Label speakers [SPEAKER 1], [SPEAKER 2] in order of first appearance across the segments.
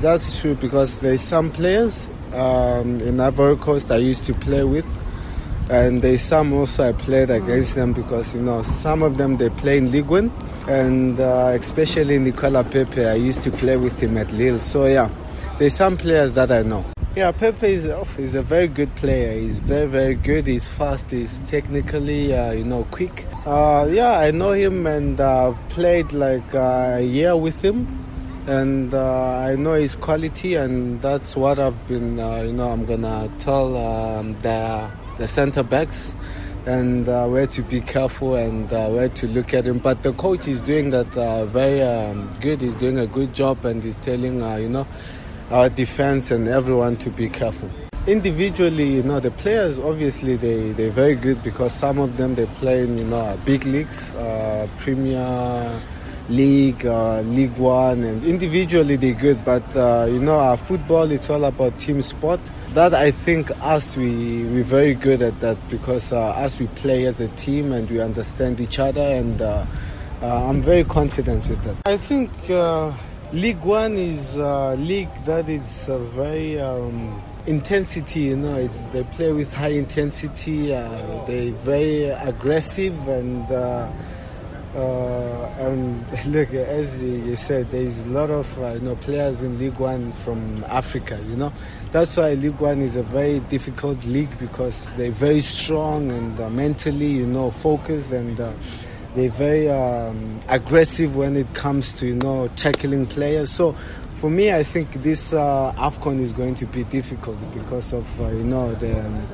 [SPEAKER 1] That's true because there's some players um, in Ivory Coast I used to play with, and there's some also I played against them because you know some of them they play in Ligue 1, and uh, especially Nicolas Pepe I used to play with him at Lille. So yeah, there's some players that I know. Yeah, Pepe is is a very good player. He's very very good. He's fast. He's technically uh, you know quick. Uh, yeah, I know him and I've played like uh, a year with him, and uh, I know his quality, and that's what I've been uh, you know I'm gonna tell um, the the center backs and uh, where to be careful and uh, where to look at him. But the coach is doing that uh, very um, good. He's doing a good job and he's telling uh, you know our defense and everyone to be careful. Individually, you know, the players obviously they they're very good because some of them they play in you know big leagues, uh, Premier League, uh, Ligue 1, and individually they're good. But uh, you know, our football it's all about team sport. That I think us we we're very good at that because uh, us we play as a team and we understand each other and. Uh, uh, I'm very confident with that. I think Ligue 1 is a league that is a very um, intensity. You know, it's they play with high intensity. Uh, they're very aggressive and. Uh, uh, and look, as you said, there is a lot of uh, you know players in Ligue 1 from Africa. You know, that's why Ligue 1 is a very difficult league because they're very strong and uh, mentally, you know, focused and uh, they're very um, aggressive when it comes to you know tackling players. So for me, I think this uh, Afcon is going to be difficult because of uh, you know the um,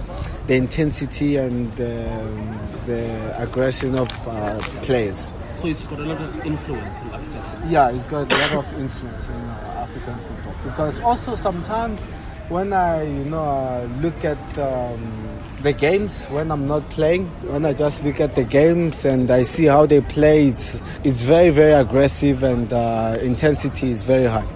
[SPEAKER 1] the intensity and um, the aggression of uh, players.
[SPEAKER 2] So it's got a lot of influence in Africa.
[SPEAKER 1] Yeah, it's got a lot of influence in uh, African football because also sometimes when I you know uh, look at um, the games when I'm not playing, when I just look at the games and I see how they play, it's it's very very aggressive and uh, intensity is very high.